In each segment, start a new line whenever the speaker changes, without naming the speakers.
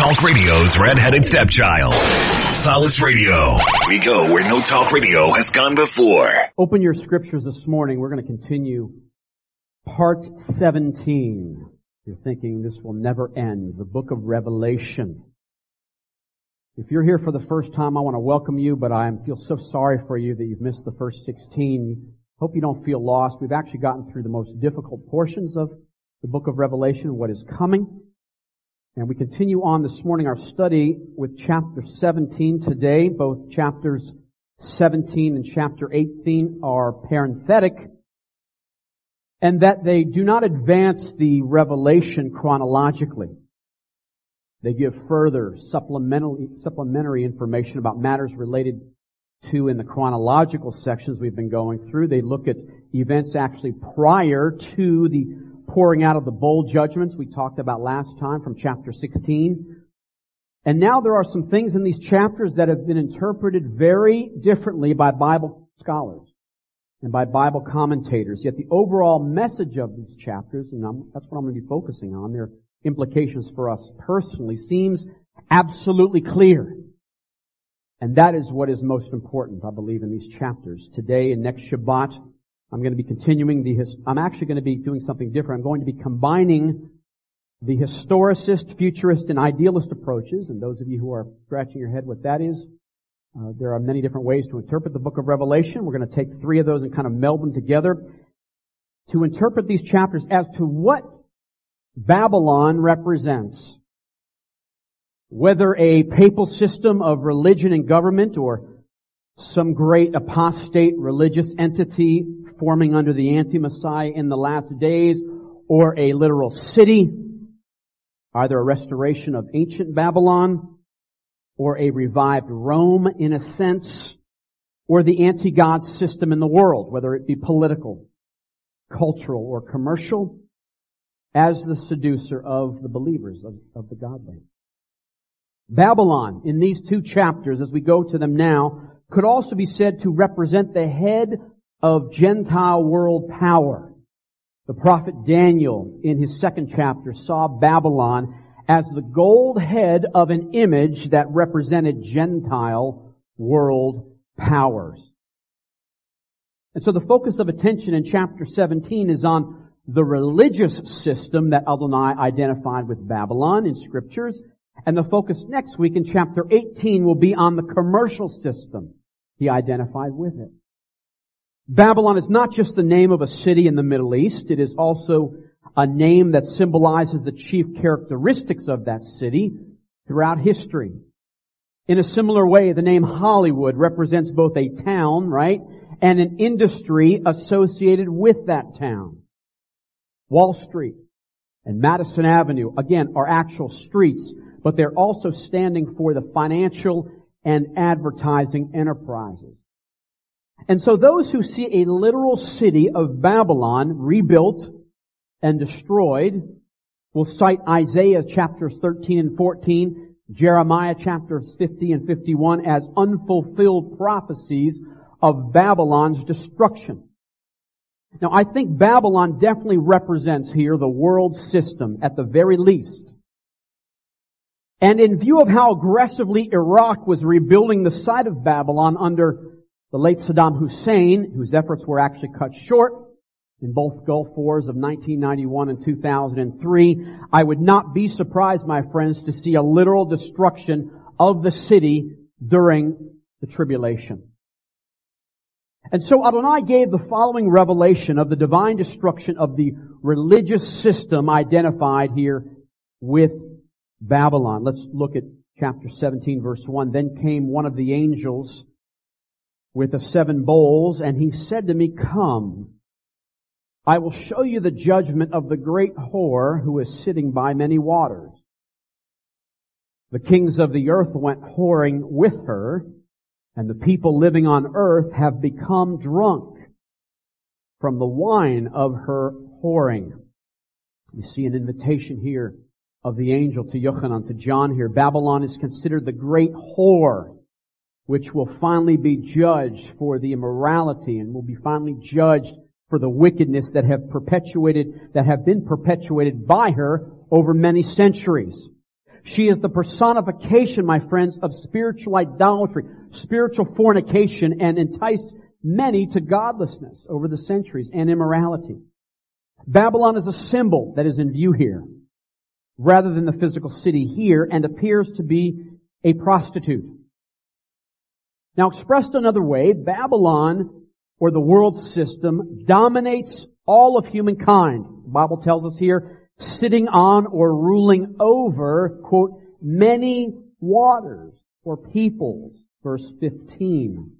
Talk Radio's redheaded stepchild. Solace Radio. We go where no talk radio has gone before.
Open your scriptures this morning. We're going to continue part 17. You're thinking this will never end. The book of Revelation. If you're here for the first time, I want to welcome you, but I feel so sorry for you that you've missed the first 16. Hope you don't feel lost. We've actually gotten through the most difficult portions of the book of Revelation, what is coming. And we continue on this morning our study with chapter 17 today. Both chapters 17 and chapter 18 are parenthetic and that they do not advance the revelation chronologically. They give further supplementary, supplementary information about matters related to in the chronological sections we've been going through. They look at events actually prior to the pouring out of the bowl judgments we talked about last time from chapter 16. And now there are some things in these chapters that have been interpreted very differently by Bible scholars and by Bible commentators. Yet the overall message of these chapters, and I'm, that's what I'm going to be focusing on, their implications for us personally, seems absolutely clear. And that is what is most important, I believe, in these chapters. Today and next Shabbat, I'm going to be continuing the, I'm actually going to be doing something different. I'm going to be combining the historicist, futurist, and idealist approaches. And those of you who are scratching your head what that is, uh, there are many different ways to interpret the book of Revelation. We're going to take three of those and kind of meld them together to interpret these chapters as to what Babylon represents. Whether a papal system of religion and government or some great apostate religious entity forming under the anti-Messiah in the last days or a literal city, either a restoration of ancient Babylon or a revived Rome in a sense, or the anti-God system in the world, whether it be political, cultural, or commercial, as the seducer of the believers, of, of the godly. Babylon, in these two chapters, as we go to them now, could also be said to represent the head of Gentile world power. The prophet Daniel, in his second chapter, saw Babylon as the gold head of an image that represented Gentile world powers. And so the focus of attention in chapter 17 is on the religious system that Adonai identified with Babylon in scriptures. And the focus next week in chapter 18 will be on the commercial system he identified with it. Babylon is not just the name of a city in the Middle East. It is also a name that symbolizes the chief characteristics of that city throughout history. In a similar way, the name Hollywood represents both a town, right, and an industry associated with that town. Wall Street and Madison Avenue, again, are actual streets, but they're also standing for the financial and advertising enterprises. And so those who see a literal city of Babylon rebuilt and destroyed will cite Isaiah chapters 13 and 14, Jeremiah chapters 50 and 51 as unfulfilled prophecies of Babylon's destruction. Now I think Babylon definitely represents here the world system at the very least. And in view of how aggressively Iraq was rebuilding the site of Babylon under the late Saddam Hussein, whose efforts were actually cut short, in both Gulf Wars of 1991 and 2003, I would not be surprised, my friends, to see a literal destruction of the city during the tribulation. And so Adonai gave the following revelation of the divine destruction of the religious system identified here with Babylon. Let's look at chapter 17 verse 1. Then came one of the angels with the seven bowls and he said to me, come, I will show you the judgment of the great whore who is sitting by many waters. The kings of the earth went whoring with her, and the people living on earth have become drunk from the wine of her whoring. You see an invitation here of the angel to Yochanan, to John here. Babylon is considered the great whore, which will finally be judged for the immorality and will be finally judged for the wickedness that have perpetuated, that have been perpetuated by her over many centuries. She is the personification, my friends, of spiritual idolatry, spiritual fornication, and enticed many to godlessness over the centuries and immorality. Babylon is a symbol that is in view here, rather than the physical city here, and appears to be a prostitute. Now expressed another way, Babylon, or the world system, dominates all of humankind. The Bible tells us here, sitting on or ruling over, quote, many waters or peoples, verse 15.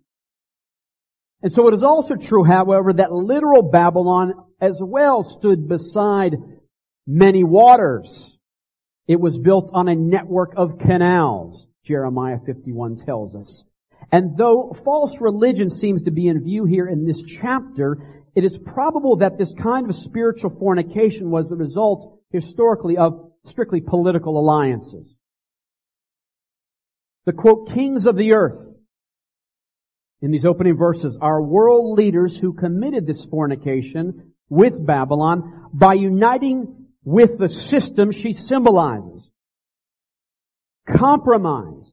And so it is also true, however, that literal Babylon as well stood beside many waters. It was built on a network of canals, Jeremiah 51 tells us. And though false religion seems to be in view here in this chapter, it is probable that this kind of spiritual fornication was the result historically of strictly political alliances. The quote, kings of the earth in these opening verses are world leaders who committed this fornication with Babylon by uniting with the system she symbolizes. Compromise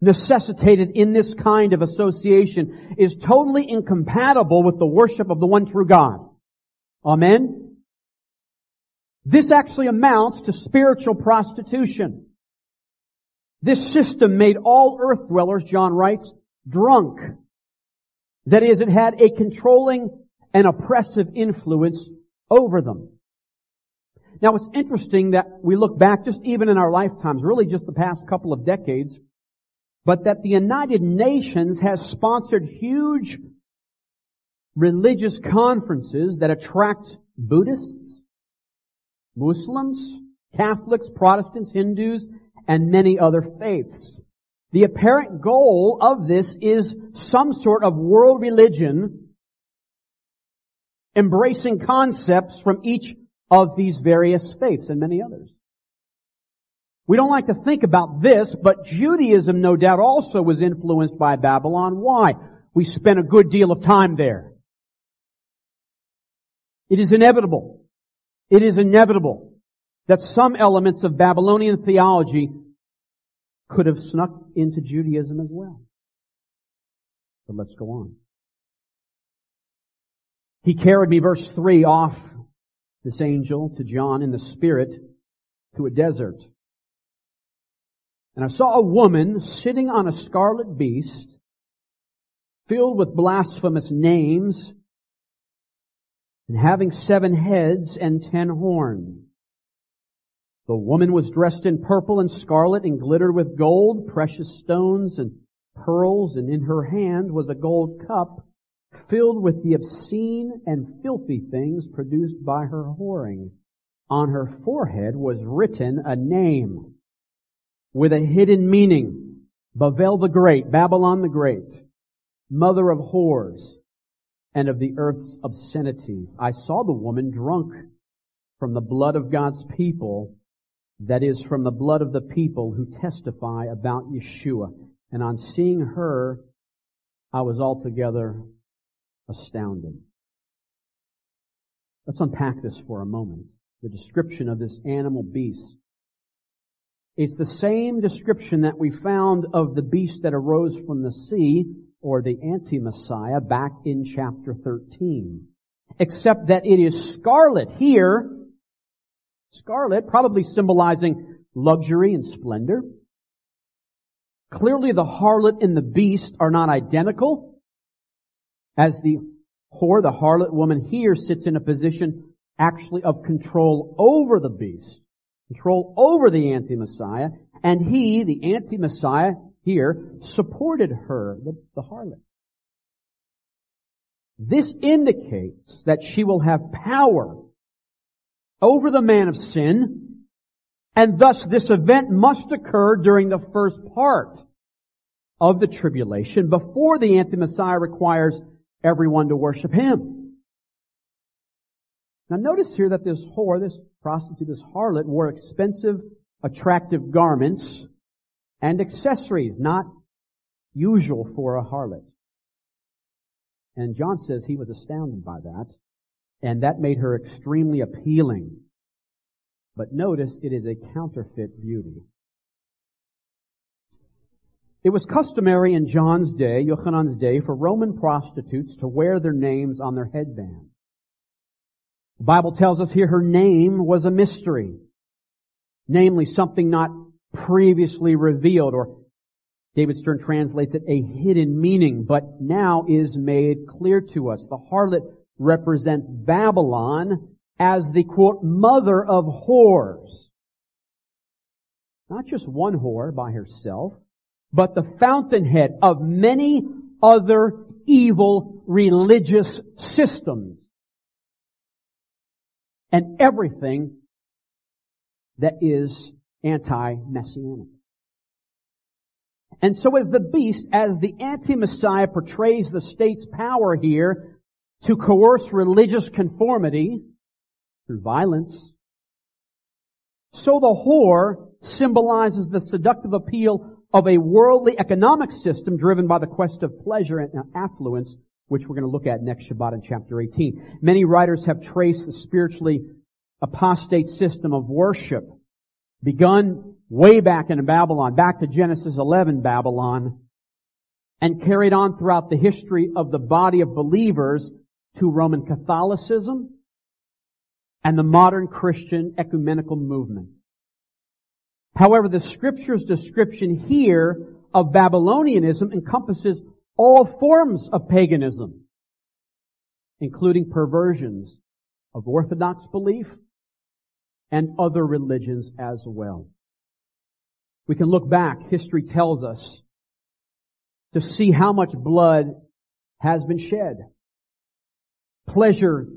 necessitated in this kind of association is totally incompatible with the worship of the one true God. Amen? This actually amounts to spiritual prostitution. This system made all earth dwellers, John writes, drunk. That is, it had a controlling and oppressive influence over them. Now it's interesting that we look back just even in our lifetimes, really just the past couple of decades, but that the United Nations has sponsored huge religious conferences that attract Buddhists, Muslims, Catholics, Protestants, Hindus, and many other faiths. The apparent goal of this is some sort of world religion embracing concepts from each of these various faiths and many others. We don't like to think about this, but Judaism no doubt also was influenced by Babylon. Why? We spent a good deal of time there. It is inevitable. It is inevitable that some elements of Babylonian theology could have snuck into Judaism as well. But let's go on. He carried me, verse 3, off this angel to John in the spirit to a desert. And I saw a woman sitting on a scarlet beast filled with blasphemous names and having seven heads and ten horns. The woman was dressed in purple and scarlet and glittered with gold, precious stones and pearls, and in her hand was a gold cup filled with the obscene and filthy things produced by her whoring. On her forehead was written a name with a hidden meaning. Babel the Great, Babylon the Great, mother of whores and of the earth's obscenities. I saw the woman drunk from the blood of God's people that is from the blood of the people who testify about Yeshua. And on seeing her, I was altogether astounded. Let's unpack this for a moment. The description of this animal beast. It's the same description that we found of the beast that arose from the sea, or the anti-Messiah, back in chapter 13. Except that it is scarlet here, Scarlet, probably symbolizing luxury and splendor. Clearly the harlot and the beast are not identical. As the whore, the harlot woman here sits in a position actually of control over the beast, control over the anti-Messiah, and he, the anti-Messiah here, supported her, the, the harlot. This indicates that she will have power over the man of sin, and thus this event must occur during the first part of the tribulation before the anti-Messiah requires everyone to worship him. Now notice here that this whore, this prostitute, this harlot wore expensive, attractive garments and accessories, not usual for a harlot. And John says he was astounded by that and that made her extremely appealing. But notice it is a counterfeit beauty. It was customary in John's day, Yochanan's day, for Roman prostitutes to wear their names on their headband. The Bible tells us here her name was a mystery. Namely, something not previously revealed, or David Stern translates it a hidden meaning, but now is made clear to us. The harlot represents Babylon as the quote, mother of whores. Not just one whore by herself, but the fountainhead of many other evil religious systems. And everything that is anti-messianic. And so as the beast, as the anti-Messiah portrays the state's power here to coerce religious conformity through violence, so the whore symbolizes the seductive appeal of a worldly economic system driven by the quest of pleasure and affluence, which we're going to look at next Shabbat in chapter 18. Many writers have traced the spiritually apostate system of worship begun way back in Babylon, back to Genesis 11 Babylon, and carried on throughout the history of the body of believers to Roman Catholicism and the modern Christian ecumenical movement. However, the scripture's description here of Babylonianism encompasses all forms of paganism, including perversions of Orthodox belief and other religions as well. We can look back, history tells us, to see how much blood has been shed. Pleasure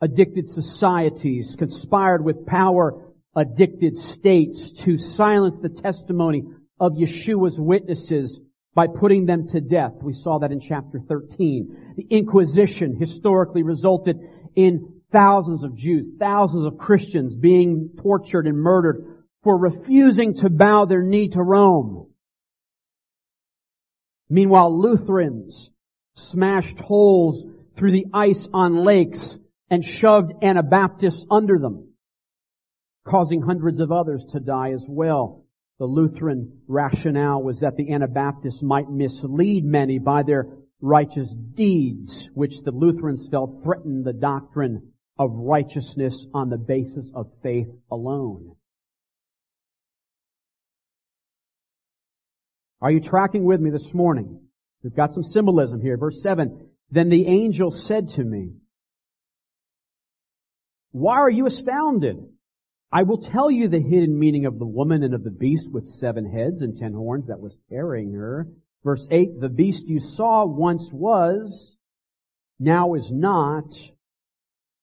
addicted societies conspired with power addicted states to silence the testimony of Yeshua's witnesses by putting them to death. We saw that in chapter 13. The Inquisition historically resulted in thousands of Jews, thousands of Christians being tortured and murdered for refusing to bow their knee to Rome. Meanwhile, Lutherans smashed holes through the ice on lakes and shoved Anabaptists under them causing hundreds of others to die as well. The Lutheran rationale was that the Anabaptists might mislead many by their righteous deeds, which the Lutherans felt threatened the doctrine of righteousness on the basis of faith alone. Are you tracking with me this morning? We've got some symbolism here. Verse 7. Then the angel said to me, Why are you astounded? I will tell you the hidden meaning of the woman and of the beast with seven heads and ten horns that was carrying her. Verse 8, the beast you saw once was, now is not,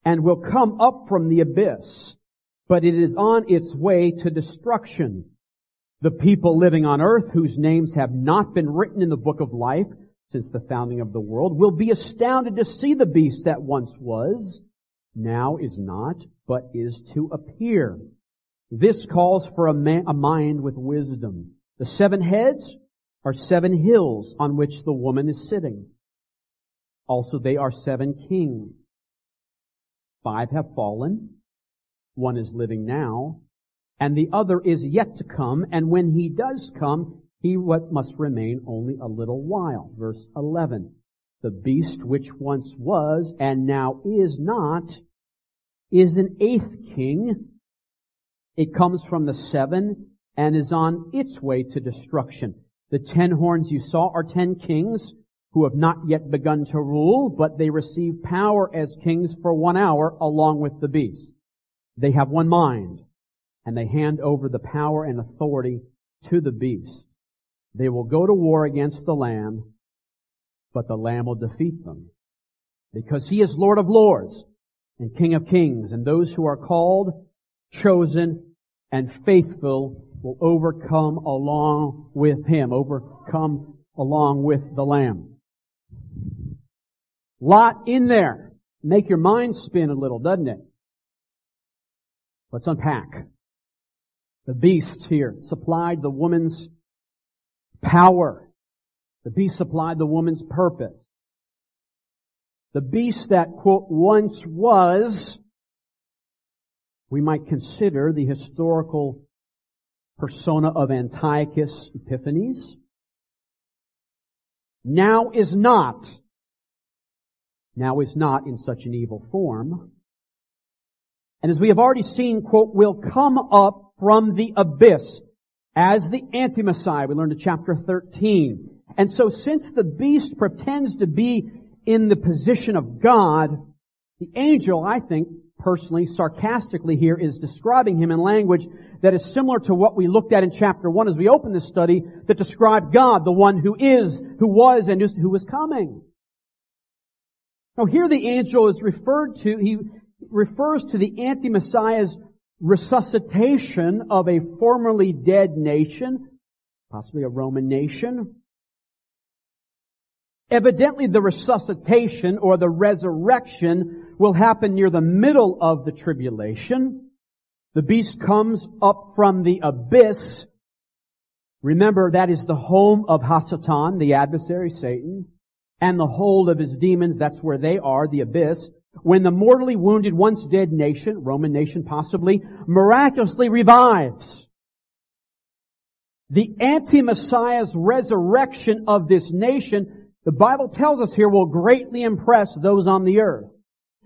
and will come up from the abyss, but it is on its way to destruction. The people living on earth whose names have not been written in the book of life since the founding of the world will be astounded to see the beast that once was, now is not, but is to appear. This calls for a, a mind with wisdom. The seven heads are seven hills on which the woman is sitting. Also they are seven kings. Five have fallen. One is living now. And the other is yet to come. And when he does come, he must remain only a little while. Verse 11. The beast which once was and now is not is an eighth king. It comes from the seven and is on its way to destruction. The ten horns you saw are ten kings who have not yet begun to rule, but they receive power as kings for one hour along with the beast. They have one mind and they hand over the power and authority to the beast. They will go to war against the Lamb, but the Lamb will defeat them. Because he is Lord of Lords and King of Kings, and those who are called, chosen, and faithful will overcome along with him, overcome along with the Lamb. Lot in there. Make your mind spin a little, doesn't it? Let's unpack. The beast here supplied the woman's power. The beast supplied the woman's purpose. The beast that, quote, once was, we might consider the historical persona of Antiochus Epiphanes, now is not, now is not in such an evil form. And as we have already seen, quote, will come up from the abyss as the anti-Messiah. We learned in chapter 13. And so since the beast pretends to be in the position of God, the angel, I think, personally, sarcastically here, is describing him in language that is similar to what we looked at in chapter 1 as we opened this study that described God, the one who is, who was, and who is coming. Now here the angel is referred to, he refers to the anti-Messiah's resuscitation of a formerly dead nation, possibly a Roman nation. Evidently the resuscitation or the resurrection will happen near the middle of the tribulation. The beast comes up from the abyss. Remember, that is the home of Hasatan, the adversary Satan, and the hold of his demons. That's where they are, the abyss when the mortally wounded, once dead nation, Roman nation possibly, miraculously revives. The anti-Messiah's resurrection of this nation, the Bible tells us here, will greatly impress those on the earth.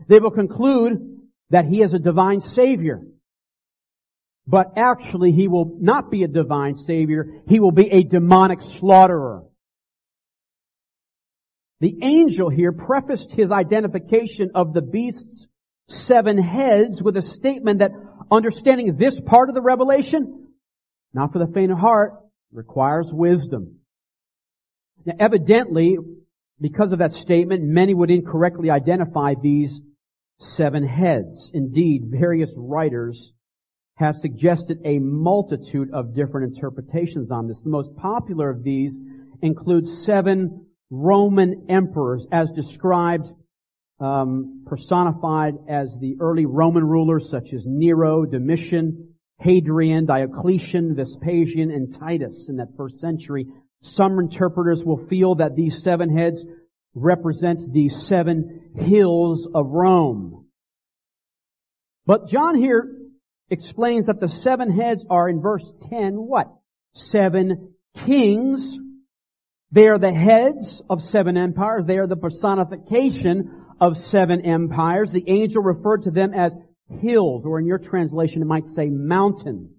They will conclude that he is a divine savior. But actually, he will not be a divine savior. He will be a demonic slaughterer. The angel here prefaced his identification of the beast's seven heads with a statement that understanding this part of the revelation, not for the faint of heart, requires wisdom. Now evidently, because of that statement, many would incorrectly identify these seven heads. Indeed, various writers have suggested a multitude of different interpretations on this. The most popular of these includes seven Roman emperors as described, um, personified as the early Roman rulers such as Nero, Domitian, Hadrian, Diocletian, Vespasian, and Titus in that first century. Some interpreters will feel that these seven heads represent the seven hills of Rome. But John here explains that the seven heads are in verse 10 what? Seven kings they are the heads of seven empires. They are the personification of seven empires. The angel referred to them as hills, or in your translation it might say mountains.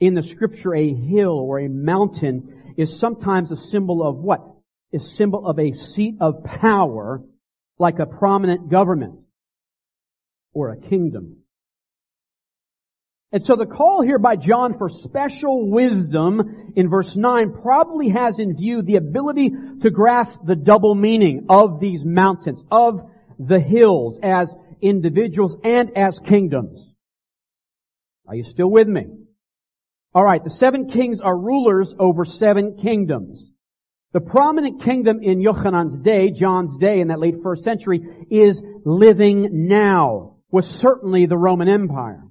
In the scripture, a hill or a mountain is sometimes a symbol of what? A symbol of a seat of power, like a prominent government or a kingdom. And so the call here by John for special wisdom in verse 9 probably has in view the ability to grasp the double meaning of these mountains, of the hills as individuals and as kingdoms. Are you still with me? Alright, the seven kings are rulers over seven kingdoms. The prominent kingdom in Yochanan's day, John's day in that late first century, is living now, was certainly the Roman Empire.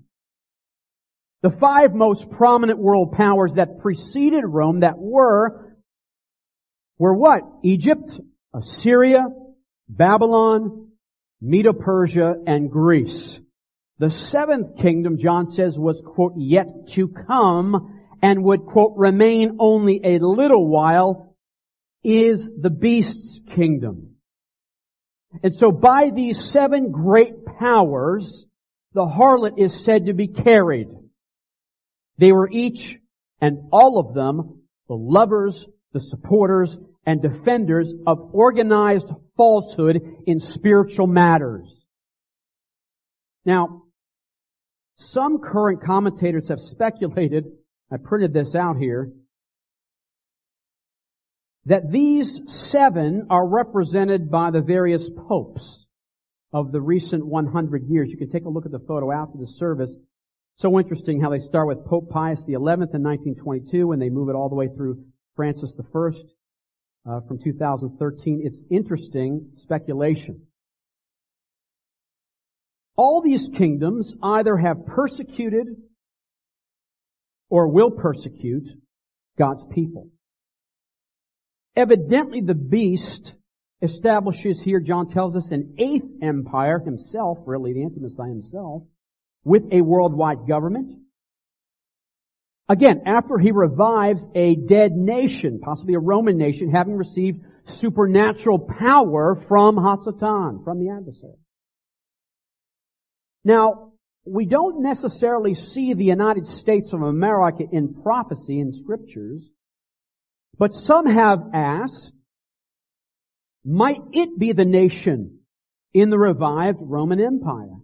The five most prominent world powers that preceded Rome that were, were what? Egypt, Assyria, Babylon, Medo-Persia, and Greece. The seventh kingdom, John says, was, quote, yet to come and would, quote, remain only a little while is the beast's kingdom. And so by these seven great powers, the harlot is said to be carried. They were each and all of them the lovers, the supporters, and defenders of organized falsehood in spiritual matters. Now, some current commentators have speculated, I printed this out here, that these seven are represented by the various popes of the recent 100 years. You can take a look at the photo after the service. So interesting how they start with Pope Pius XI in 1922 and they move it all the way through Francis I uh, from 2013. It's interesting speculation. All these kingdoms either have persecuted or will persecute God's people. Evidently the beast establishes here, John tells us, an eighth empire himself, really the anti-Messiah himself, with a worldwide government. Again, after he revives a dead nation, possibly a Roman nation, having received supernatural power from Hasatan, from the adversary. Now, we don't necessarily see the United States of America in prophecy in scriptures, but some have asked, might it be the nation in the revived Roman Empire?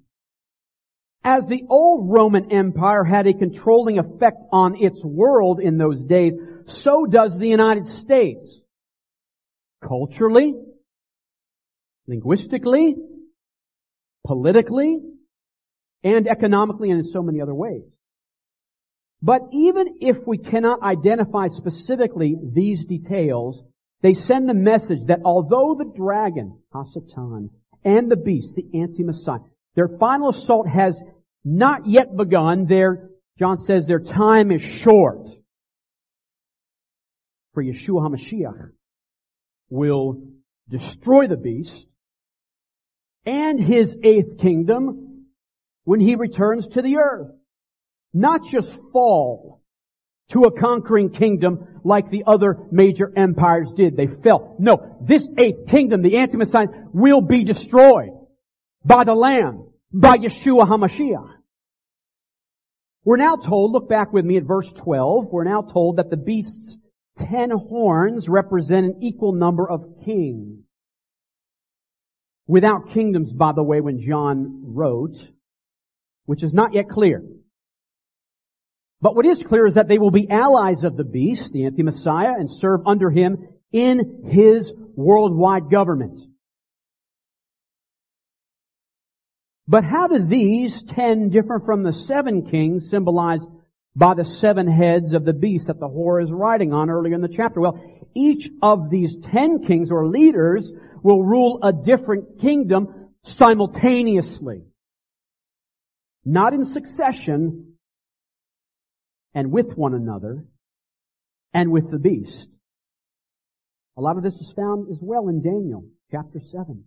As the old Roman Empire had a controlling effect on its world in those days, so does the United States. Culturally, linguistically, politically, and economically and in so many other ways. But even if we cannot identify specifically these details, they send the message that although the dragon, Hasatan, and the beast, the anti-Messiah, their final assault has not yet begun, their, John says their time is short. For Yeshua HaMashiach will destroy the beast and his eighth kingdom when he returns to the earth. Not just fall to a conquering kingdom like the other major empires did. They fell. No, this eighth kingdom, the anti-Messiah, will be destroyed by the Lamb, by Yeshua HaMashiach. We're now told, look back with me at verse 12, we're now told that the beast's ten horns represent an equal number of kings. Without kingdoms, by the way, when John wrote, which is not yet clear. But what is clear is that they will be allies of the beast, the anti-Messiah, and serve under him in his worldwide government. But how do these ten differ from the seven kings symbolized by the seven heads of the beast that the whore is riding on earlier in the chapter? Well, each of these ten kings or leaders will rule a different kingdom simultaneously not in succession, and with one another, and with the beast. A lot of this is found as well in Daniel chapter 7.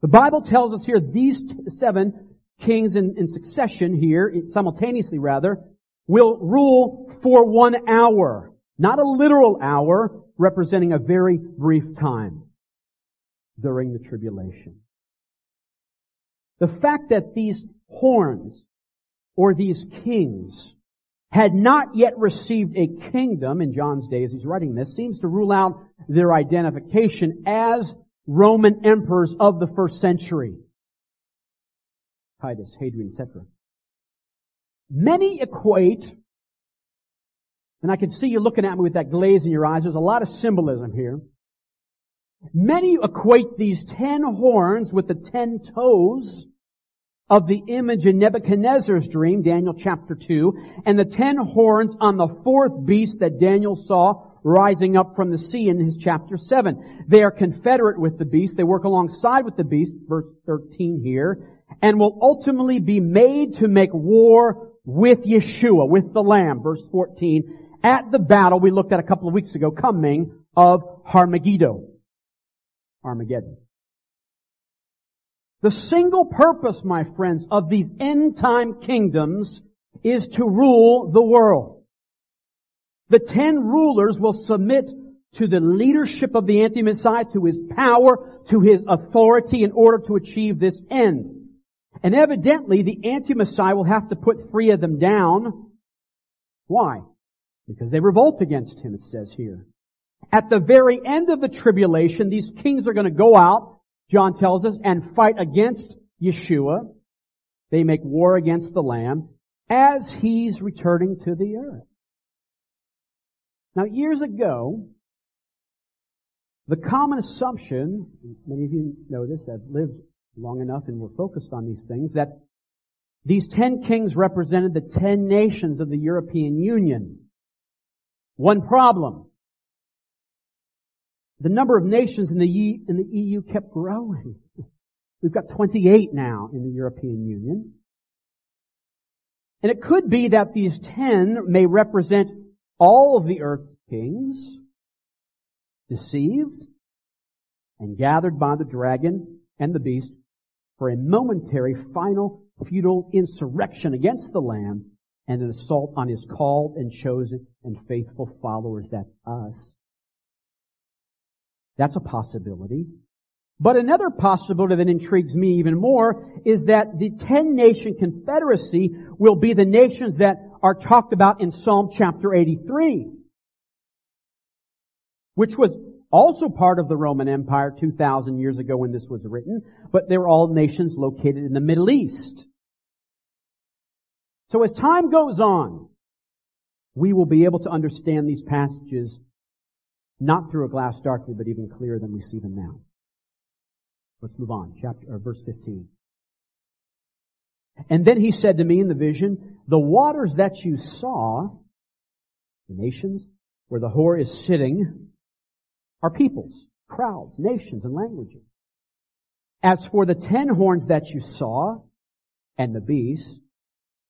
The Bible tells us here these seven kings in, in succession here, simultaneously rather, will rule for one hour. Not a literal hour, representing a very brief time during the tribulation. The fact that these horns or these kings had not yet received a kingdom in John's day as he's writing this seems to rule out their identification as Roman emperors of the first century. Titus, Hadrian, etc. Many equate, and I can see you looking at me with that glaze in your eyes, there's a lot of symbolism here. Many equate these ten horns with the ten toes of the image in Nebuchadnezzar's dream, Daniel chapter 2, and the ten horns on the fourth beast that Daniel saw rising up from the sea in his chapter 7. They are confederate with the beast. They work alongside with the beast, verse 13 here, and will ultimately be made to make war with Yeshua, with the Lamb, verse 14, at the battle we looked at a couple of weeks ago coming of Armageddon. Armageddon. The single purpose, my friends, of these end time kingdoms is to rule the world. The ten rulers will submit to the leadership of the anti-Messiah, to his power, to his authority in order to achieve this end. And evidently the anti-Messiah will have to put three of them down. Why? Because they revolt against him, it says here. At the very end of the tribulation, these kings are going to go out John tells us, and fight against Yeshua. They make war against the Lamb as he's returning to the earth. Now, years ago, the common assumption, many of you know this, I've lived long enough and were focused on these things, that these ten kings represented the ten nations of the European Union. One problem the number of nations in the, in the EU kept growing. We've got 28 now in the European Union. And it could be that these 10 may represent all of the earth's kings, deceived and gathered by the dragon and the beast for a momentary final futile insurrection against the Lamb and an assault on his called and chosen and faithful followers, that's us. That's a possibility. But another possibility that intrigues me even more is that the ten nation confederacy will be the nations that are talked about in Psalm chapter 83, which was also part of the Roman Empire 2,000 years ago when this was written, but they were all nations located in the Middle East. So as time goes on, we will be able to understand these passages not through a glass darkly, but even clearer than we see them now. Let's move on. Chapter, or verse 15. And then he said to me in the vision, the waters that you saw, the nations, where the whore is sitting, are peoples, crowds, nations, and languages. As for the ten horns that you saw, and the beast,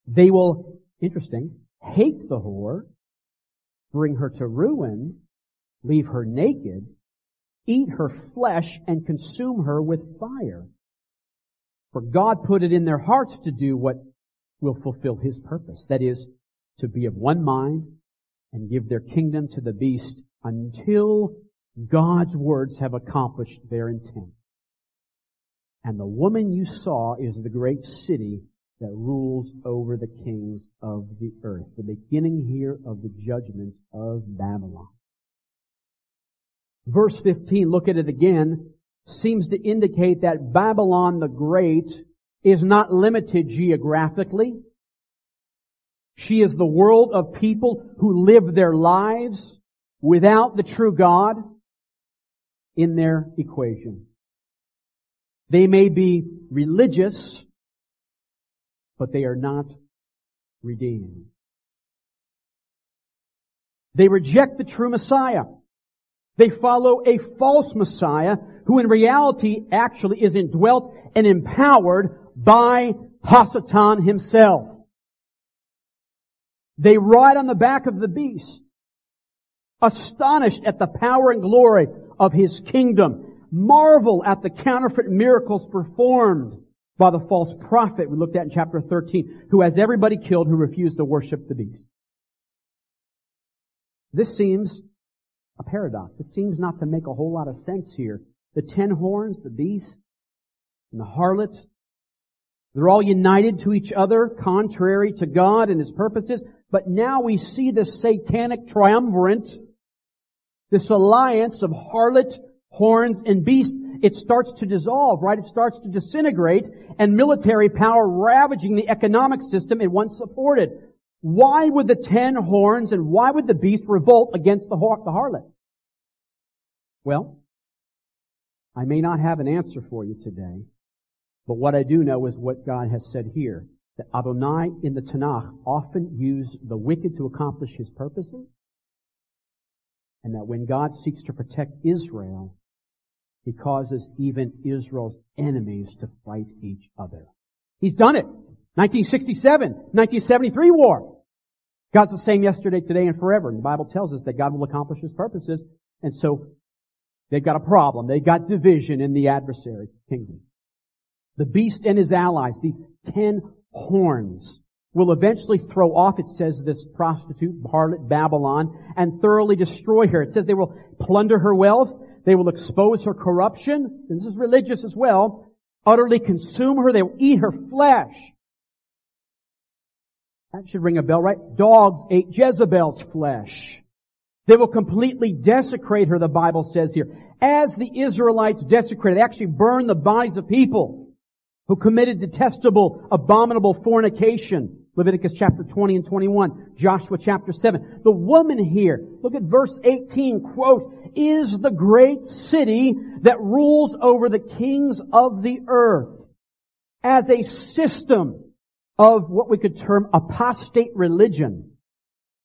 they will, interesting, hate the whore, bring her to ruin, leave her naked, eat her flesh, and consume her with fire. For God put it in their hearts to do what will fulfill His purpose. That is, to be of one mind and give their kingdom to the beast until God's words have accomplished their intent. And the woman you saw is the great city that rules over the kings of the earth. The beginning here of the judgment of Babylon. Verse 15, look at it again, seems to indicate that Babylon the Great is not limited geographically. She is the world of people who live their lives without the true God in their equation. They may be religious, but they are not redeemed. They reject the true Messiah. They follow a false Messiah who in reality actually is indwelt and empowered by Hasatan himself. They ride on the back of the beast, astonished at the power and glory of his kingdom, marvel at the counterfeit miracles performed by the false prophet we looked at in chapter 13, who has everybody killed who refused to worship the beast. This seems a paradox. It seems not to make a whole lot of sense here. The ten horns, the beast, and the harlot, they're all united to each other, contrary to God and His purposes. But now we see this satanic triumvirate, this alliance of harlot, horns, and beast it starts to dissolve, right? It starts to disintegrate and military power ravaging the economic system it once supported. Why would the ten horns and why would the beast revolt against the, har- the harlot? Well, I may not have an answer for you today, but what I do know is what God has said here, that Adonai in the Tanakh often used the wicked to accomplish his purposes, and that when God seeks to protect Israel, he causes even Israel's enemies to fight each other. He's done it. 1967, 1973 war. God's the same yesterday, today, and forever. And the Bible tells us that God will accomplish His purposes. And so, they've got a problem. They've got division in the adversary's kingdom. The beast and his allies, these ten horns, will eventually throw off, it says, this prostitute, harlot Babylon, and thoroughly destroy her. It says they will plunder her wealth, they will expose her corruption. And this is religious as well. Utterly consume her. They will eat her flesh. That should ring a bell, right? Dogs ate Jezebel's flesh. They will completely desecrate her, the Bible says here. As the Israelites desecrated, they actually burned the bodies of people who committed detestable, abominable fornication. Leviticus chapter 20 and 21, Joshua chapter 7. The woman here, look at verse 18, quote, is the great city that rules over the kings of the earth as a system of what we could term apostate religion,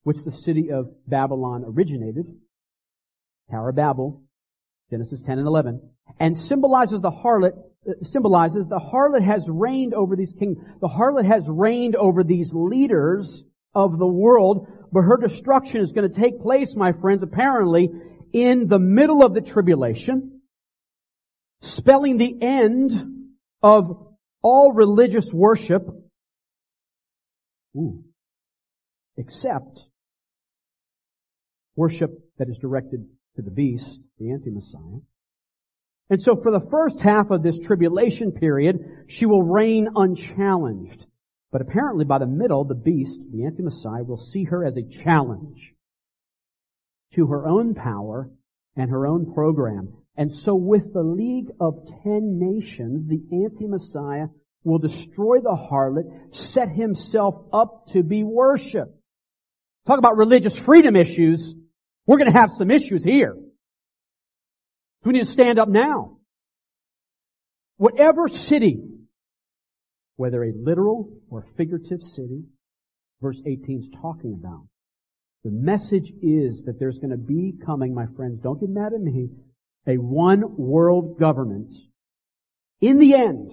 which the city of Babylon originated, Tower of Babel, Genesis 10 and 11, and symbolizes the harlot uh, symbolizes the harlot has reigned over these kings. The harlot has reigned over these leaders of the world, but her destruction is going to take place, my friends, apparently in the middle of the tribulation, spelling the end of all religious worship, Ooh. except worship that is directed to the beast, the anti-Messiah, And so for the first half of this tribulation period, she will reign unchallenged. But apparently by the middle, the beast, the anti-Messiah, will see her as a challenge to her own power and her own program. And so with the League of Ten Nations, the anti-Messiah will destroy the harlot, set himself up to be worshipped. Talk about religious freedom issues. We're going to have some issues here. We need to stand up now. Whatever city, whether a literal or figurative city, verse 18 is talking about, the message is that there's going to be coming, my friends, don't get mad at me, a one world government in the end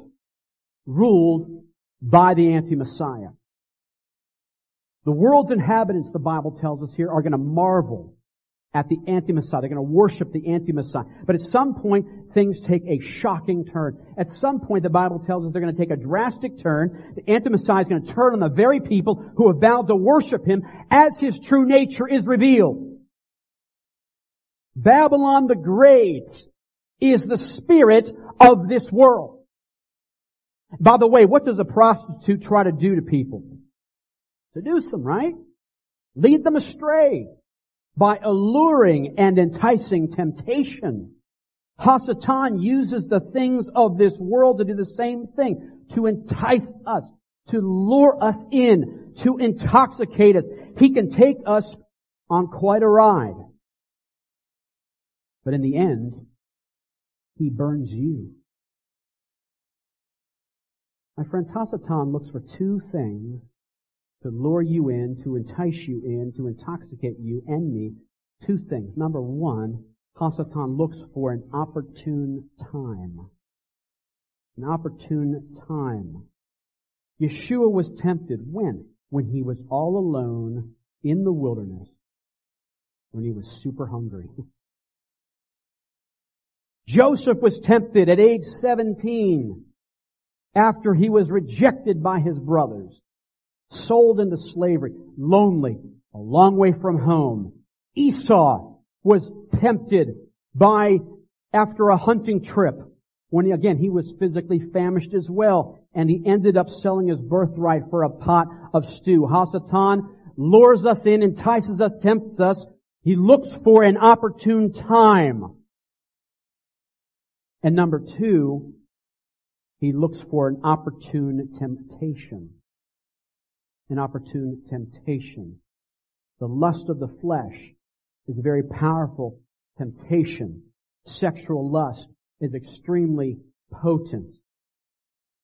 ruled by the anti-Messiah. The world's inhabitants, the Bible tells us here, are going to marvel at the anti-Messiah. They're going to worship the anti-Messiah. But at some point, things take a shocking turn. At some point, the Bible tells us they're going to take a drastic turn. The anti-Messiah is going to turn on the very people who have vowed to worship him as his true nature is revealed. Babylon the Great is the spirit of this world. By the way, what does a prostitute try to do to people? Seduce them, right? Lead them astray by alluring and enticing temptation. Hasatan uses the things of this world to do the same thing, to entice us, to lure us in, to intoxicate us. He can take us on quite a ride. But in the end, he burns you. My friends, Hasatan looks for two things to lure you in, to entice you in, to intoxicate you and me. Two things. Number one, Hasatan looks for an opportune time. An opportune time. Yeshua was tempted when? When he was all alone in the wilderness. When he was super hungry. Joseph was tempted at age 17 after he was rejected by his brothers, sold into slavery, lonely, a long way from home. Esau was tempted by, after a hunting trip, when he, again, he was physically famished as well, and he ended up selling his birthright for a pot of stew. Hasatan lures us in, entices us, tempts us. He looks for an opportune time. And number two, he looks for an opportune temptation. An opportune temptation. The lust of the flesh is a very powerful temptation. Sexual lust is extremely potent.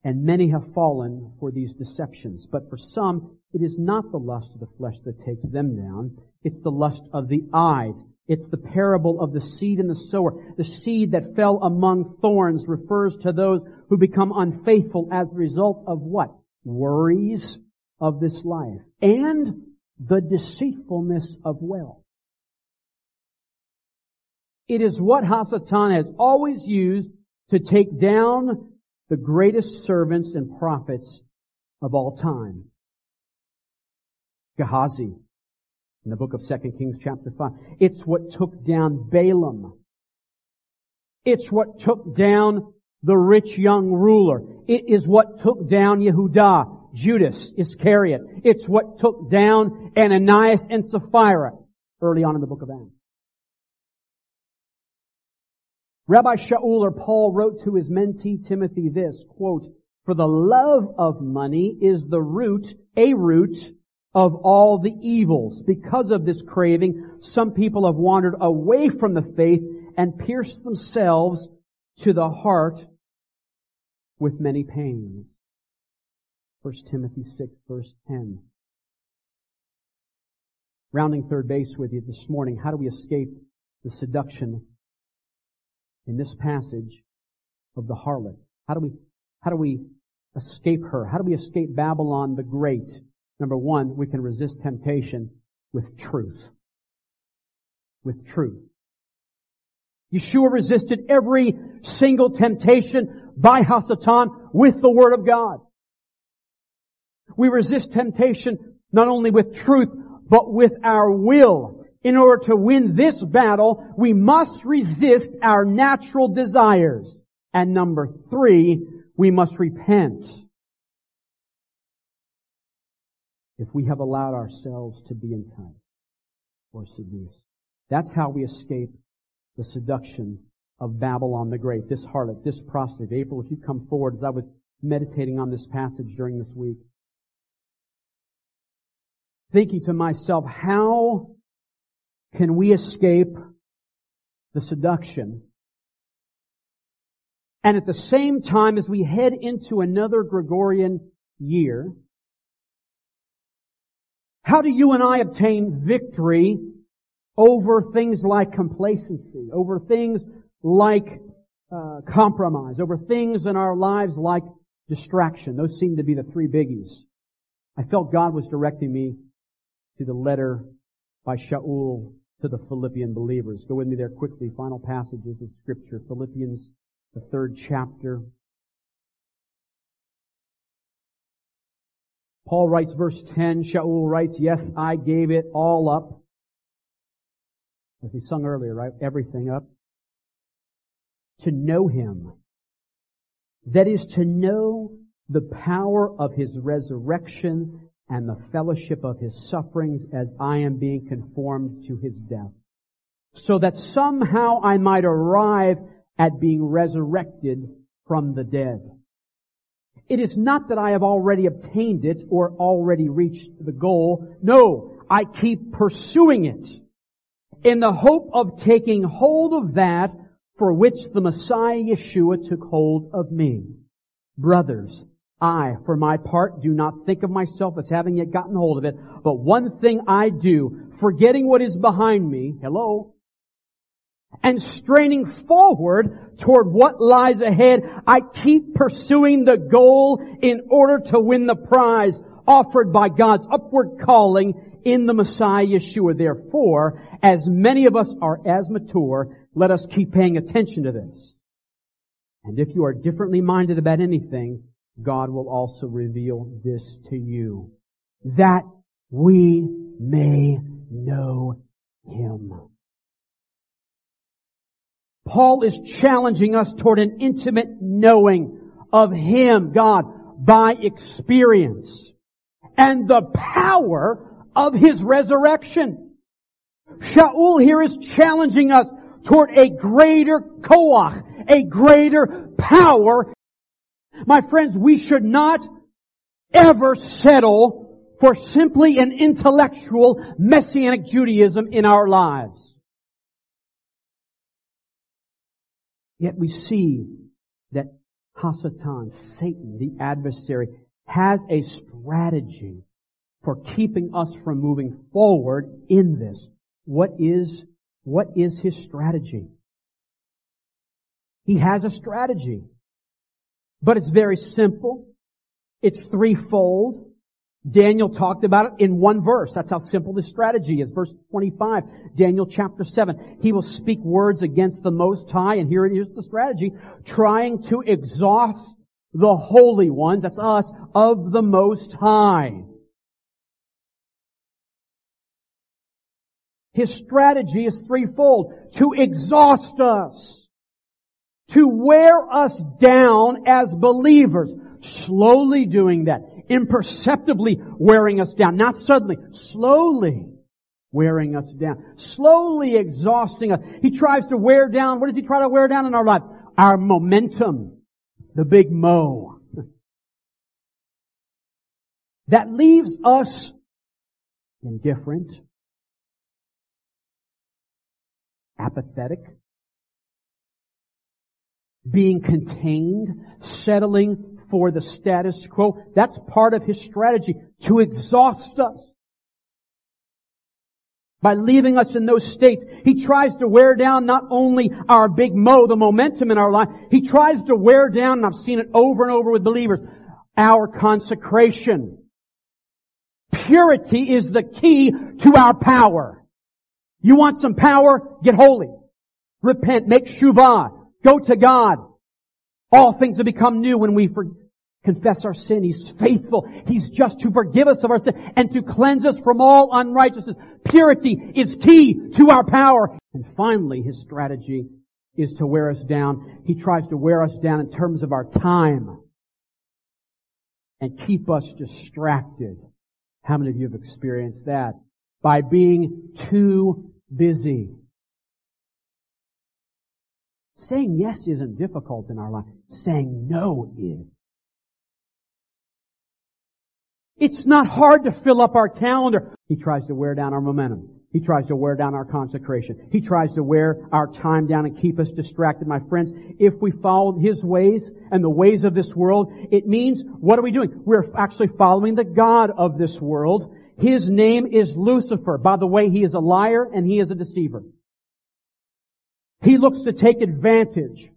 And many have fallen for these deceptions. But for some, it is not the lust of the flesh that takes them down. It's the lust of the eyes. It's the parable of the seed and the sower. The seed that fell among thorns refers to those who become unfaithful as a result of what? Worries of this life and the deceitfulness of wealth. It is what Hasatan has always used to take down the greatest servants and prophets of all time. Gehazi, in the book of 2 Kings chapter 5. It's what took down Balaam. It's what took down the rich young ruler. It is what took down Yehudah, Judas Iscariot. It's what took down Ananias and Sapphira early on in the book of Acts. Rabbi Shaul or Paul wrote to his mentee Timothy this, quote, for the love of money is the root, a root of all the evils. Because of this craving, some people have wandered away from the faith and pierced themselves to the heart with many pains. 1 Timothy 6 verse 10. Rounding third base with you this morning, how do we escape the seduction in this passage of the harlot? How do we, how do we escape her? How do we escape Babylon the Great? Number one, we can resist temptation with truth. With truth. Yeshua resisted every single temptation by Hasatan with the Word of God. We resist temptation not only with truth, but with our will. In order to win this battle, we must resist our natural desires. And number three, we must repent. If we have allowed ourselves to be enticed or seduced. That's how we escape the seduction of Babylon the Great, this harlot, this prostitute. April, if you come forward, as I was meditating on this passage during this week, thinking to myself, how can we escape the seduction? And at the same time, as we head into another Gregorian year, how do you and I obtain victory over things like complacency, over things like uh, compromise, over things in our lives like distraction? Those seem to be the three biggies. I felt God was directing me to the letter by Shaul to the Philippian believers. Go with me there quickly. Final passages of scripture. Philippians, the third chapter. Paul writes verse 10, Shaul writes, Yes, I gave it all up. As we sung earlier, right? Everything up. To know Him. That is to know the power of His resurrection and the fellowship of his sufferings as I am being conformed to his death. So that somehow I might arrive at being resurrected from the dead. It is not that I have already obtained it or already reached the goal. No, I keep pursuing it in the hope of taking hold of that for which the Messiah Yeshua took hold of me. Brothers, I, for my part, do not think of myself as having yet gotten hold of it, but one thing I do, forgetting what is behind me, hello, and straining forward toward what lies ahead, I keep pursuing the goal in order to win the prize offered by God's upward calling in the Messiah Yeshua. Therefore, as many of us are as mature, let us keep paying attention to this. And if you are differently minded about anything, God will also reveal this to you. That we may know Him. Paul is challenging us toward an intimate knowing of Him, God, by experience and the power of His resurrection. Shaul here is challenging us toward a greater koach, a greater power my friends, we should not ever settle for simply an intellectual messianic Judaism in our lives. Yet we see that Hasatan, Satan, the adversary, has a strategy for keeping us from moving forward in this. What is, what is his strategy? He has a strategy. But it's very simple. It's threefold. Daniel talked about it in one verse. That's how simple this strategy is. Verse 25, Daniel chapter 7. He will speak words against the Most High, and here it is the strategy, trying to exhaust the holy ones, that's us, of the Most High. His strategy is threefold. To exhaust us to wear us down as believers. Slowly doing that. Imperceptibly wearing us down. Not suddenly. Slowly wearing us down. Slowly exhausting us. He tries to wear down, what does he try to wear down in our lives? Our momentum. The big mo. That leaves us indifferent, apathetic, being contained, settling for the status quo. That's part of his strategy to exhaust us. By leaving us in those states, he tries to wear down not only our big mo, the momentum in our life, he tries to wear down, and I've seen it over and over with believers, our consecration. Purity is the key to our power. You want some power? Get holy. Repent. Make shuvah. Go to God. All things have become new when we for, confess our sin. He's faithful. He's just to forgive us of our sin and to cleanse us from all unrighteousness. Purity is key to our power. And finally, his strategy is to wear us down. He tries to wear us down in terms of our time and keep us distracted. How many of you have experienced that? By being too busy. Saying yes isn't difficult in our life. Saying no is. It's not hard to fill up our calendar. He tries to wear down our momentum. He tries to wear down our consecration. He tries to wear our time down and keep us distracted. My friends, if we follow His ways and the ways of this world, it means, what are we doing? We're actually following the God of this world. His name is Lucifer. By the way, he is a liar and he is a deceiver. He looks to take advantage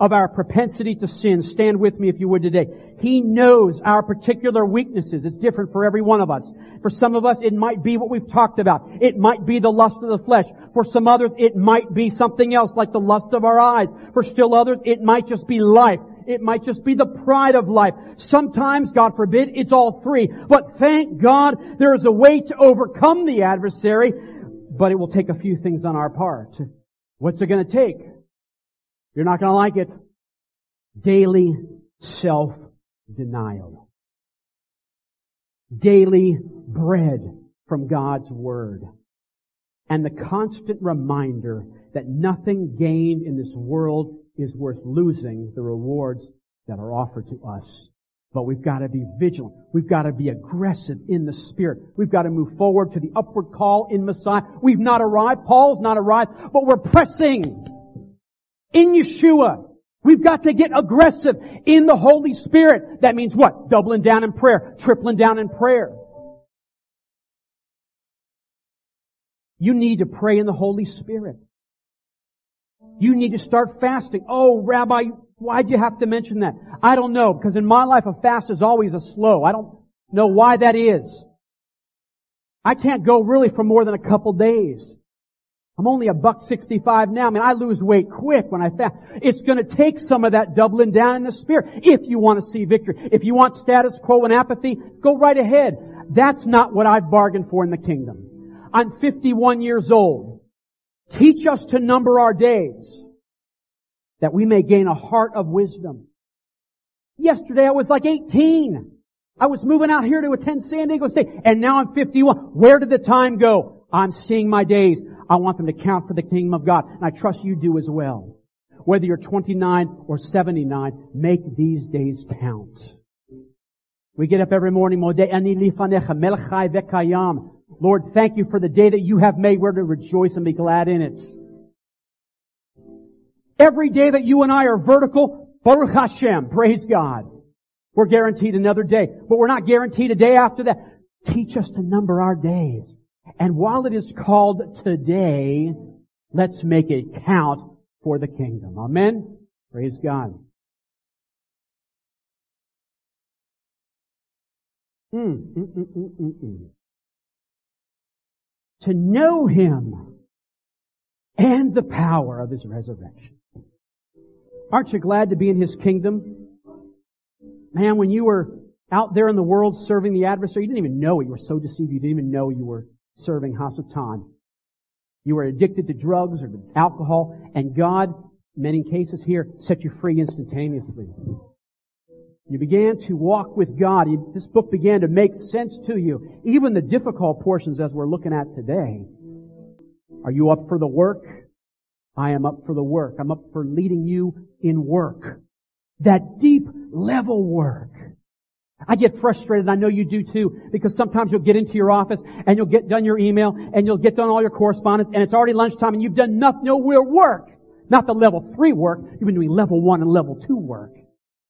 of our propensity to sin. Stand with me if you would today. He knows our particular weaknesses. It's different for every one of us. For some of us, it might be what we've talked about. It might be the lust of the flesh. For some others, it might be something else like the lust of our eyes. For still others, it might just be life. It might just be the pride of life. Sometimes, God forbid, it's all three. But thank God there is a way to overcome the adversary, but it will take a few things on our part. What's it going to take? You're not going to like it. Daily self-denial. Daily bread from God's Word. And the constant reminder that nothing gained in this world is worth losing the rewards that are offered to us. But we've got to be vigilant. We've got to be aggressive in the Spirit. We've got to move forward to the upward call in Messiah. We've not arrived. Paul's not arrived, but we're pressing in Yeshua. We've got to get aggressive in the Holy Spirit. That means what? Doubling down in prayer, tripling down in prayer. You need to pray in the Holy Spirit. You need to start fasting. Oh, Rabbi, why'd you have to mention that? I don't know, because in my life a fast is always a slow. I don't know why that is. I can't go really for more than a couple days. I'm only a buck 65 now. I mean, I lose weight quick when I fast. It's gonna take some of that doubling down in the spirit if you want to see victory. If you want status quo and apathy, go right ahead. That's not what I've bargained for in the kingdom. I'm 51 years old. Teach us to number our days that we may gain a heart of wisdom. Yesterday I was like 18. I was moving out here to attend San Diego State and now I'm 51. Where did the time go? I'm seeing my days. I want them to count for the kingdom of God. And I trust you do as well. Whether you're 29 or 79, make these days count. We get up every morning, Lord, thank you for the day that you have made. We're to rejoice and be glad in it. Every day that you and I are vertical, Baruch Hashem, praise God. We're guaranteed another day, but we're not guaranteed a day after that. Teach us to number our days. And while it is called today, let's make it count for the kingdom. Amen? Praise God. Mm, mm, mm, to know Him and the power of His resurrection. Aren't you glad to be in His kingdom? Man, when you were out there in the world serving the adversary, you didn't even know it. You were so deceived you didn't even know you were serving Hasatan. You were addicted to drugs or to alcohol, and God, many cases here, set you free instantaneously. You began to walk with God. This book began to make sense to you. Even the difficult portions as we're looking at today. Are you up for the work? I am up for the work. I'm up for leading you in work. That deep level work. I get frustrated, I know you do too, because sometimes you'll get into your office and you'll get done your email and you'll get done all your correspondence and it's already lunchtime and you've done nothing, no real work. Not the level three work, you've been doing level one and level two work.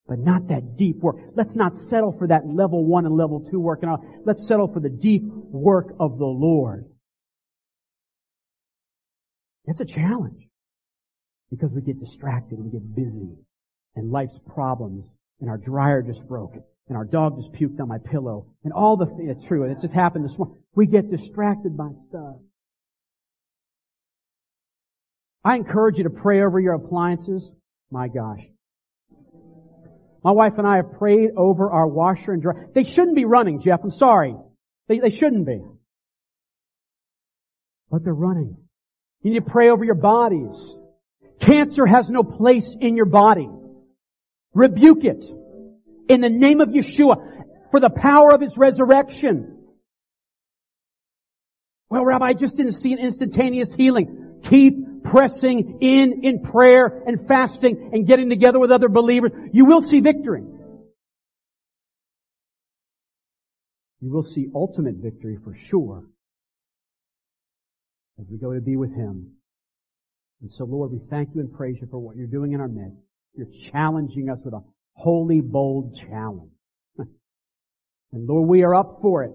But not that deep work. Let's not settle for that level one and level two work and. Let's settle for the deep work of the Lord. It's a challenge. Because we get distracted, we get busy, and life's problems, and our dryer just broke, and our dog just puked on my pillow, and all the it's true, and it just happened this morning. We get distracted by stuff. I encourage you to pray over your appliances. My gosh. My wife and I have prayed over our washer and dryer. They shouldn't be running, Jeff. I'm sorry. They, they shouldn't be. But they're running. You need to pray over your bodies. Cancer has no place in your body. Rebuke it. In the name of Yeshua. For the power of His resurrection. Well, Rabbi, I just didn't see an instantaneous healing. Keep pressing in in prayer and fasting and getting together with other believers. You will see victory. You will see ultimate victory for sure as we go to be with Him. And so, Lord, we thank you and praise you for what you're doing in our midst. You're challenging us with a holy, bold challenge. and Lord, we are up for it.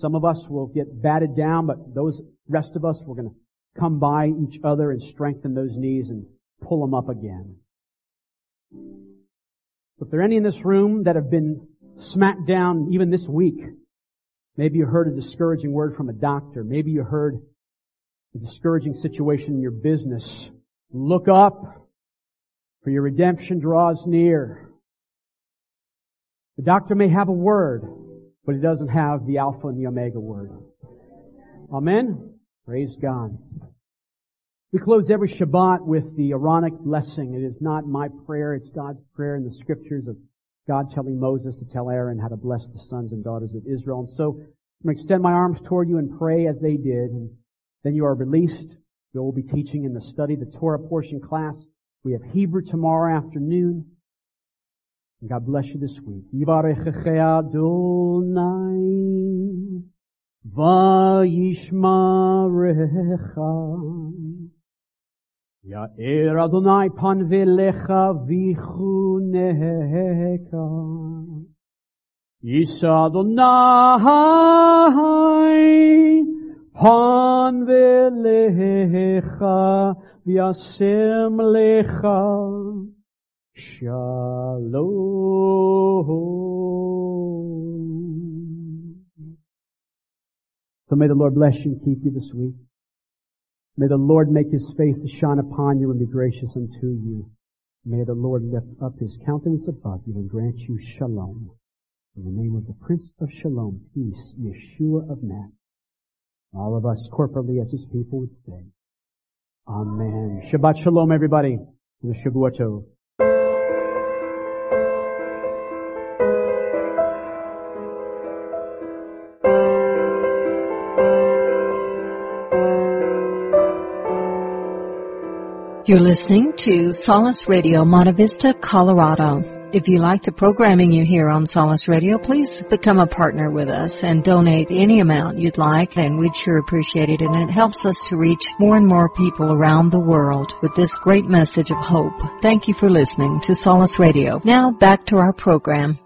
Some of us will get batted down, but those rest of us, we're going to come by each other and strengthen those knees and pull them up again. If there are any in this room that have been smacked down even this week, maybe you heard a discouraging word from a doctor, maybe you heard a discouraging situation in your business, look up, for your redemption draws near. The doctor may have a word, but he doesn't have the Alpha and the Omega word. Amen? Praise God. We close every Shabbat with the Aaronic blessing. It is not my prayer, it's God's prayer in the scriptures of God telling Moses to tell Aaron how to bless the sons and daughters of Israel. And so I'm going to extend my arms toward you and pray as they did. And then you are released. You will be teaching in the study, the Torah portion class. We have Hebrew tomorrow afternoon. God bless you this week. Yivarecheche Adonai. Vayishmarecha. Ya'er Adonai pan velecha vichuneka Yisa Adonai pan velecha v'yasem lecha Shalom. So may the Lord bless you and keep you this week. May the Lord make his face to shine upon you and be gracious unto you. May the Lord lift up his countenance above you and grant you shalom. In the name of the Prince of Shalom, peace, Yeshua of Nazareth. All of us corporately as his people would say. Amen. Shabbat Shalom, everybody. And the
You're listening to Solace Radio, Monte Vista, Colorado. If you like the programming you hear on Solace Radio, please become a partner with us and donate any amount you'd like, and we'd sure appreciate it. And it helps us to reach more and more people around the world with this great message of hope. Thank you for listening to Solace Radio. Now back to our program.